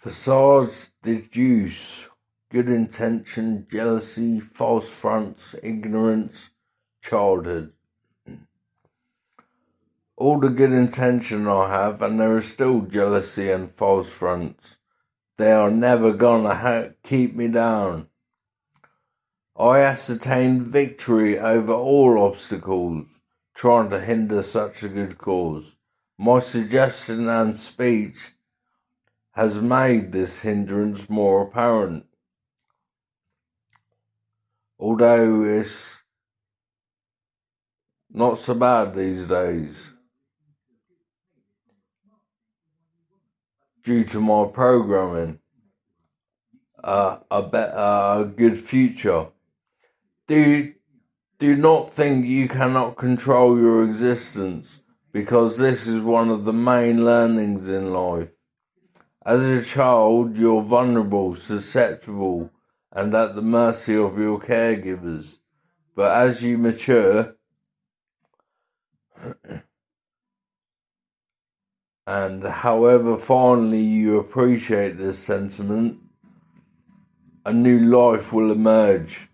Facades deduce good intention, jealousy, false fronts, ignorance, childhood. All the good intention I have, and there is still jealousy and false fronts. They are never gonna ha- keep me down. I ascertained victory over all obstacles, trying to hinder such a good cause. My suggestion and speech has made this hindrance more apparent. Although it's not so bad these days. Due to my programming, uh, a better, a good future. Do, do not think you cannot control your existence because this is one of the main learnings in life. As a child, you're vulnerable, susceptible, and at the mercy of your caregivers. But as you mature, and however fondly you appreciate this sentiment, a new life will emerge.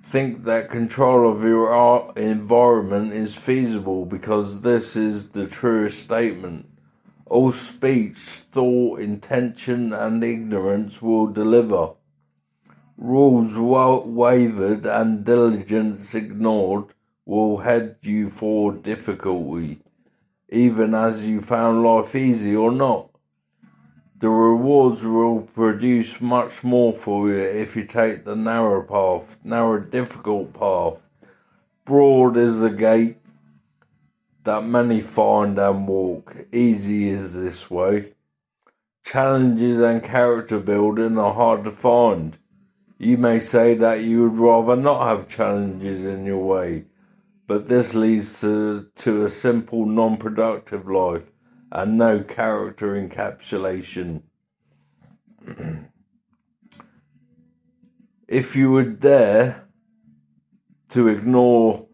Think that control of your environment is feasible because this is the truest statement. All speech, thought, intention, and ignorance will deliver. Rules wavered and diligence ignored will head you for difficulty, even as you found life easy or not. The rewards will produce much more for you if you take the narrow path, narrow, difficult path. Broad is the gate, that many find and walk. Easy is this way. Challenges and character building are hard to find. You may say that you would rather not have challenges in your way, but this leads to, to a simple, non productive life and no character encapsulation. if you would dare to ignore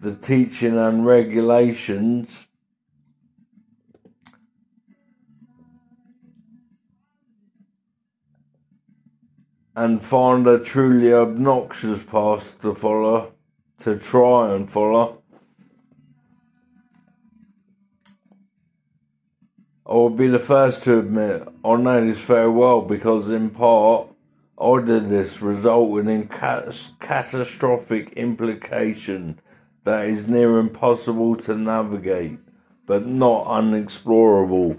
the teaching and regulations and find a truly obnoxious path to follow, to try and follow. I will be the first to admit I know this very well because, in part, I did this, resulting in cat- catastrophic implication that is near impossible to navigate, but not unexplorable.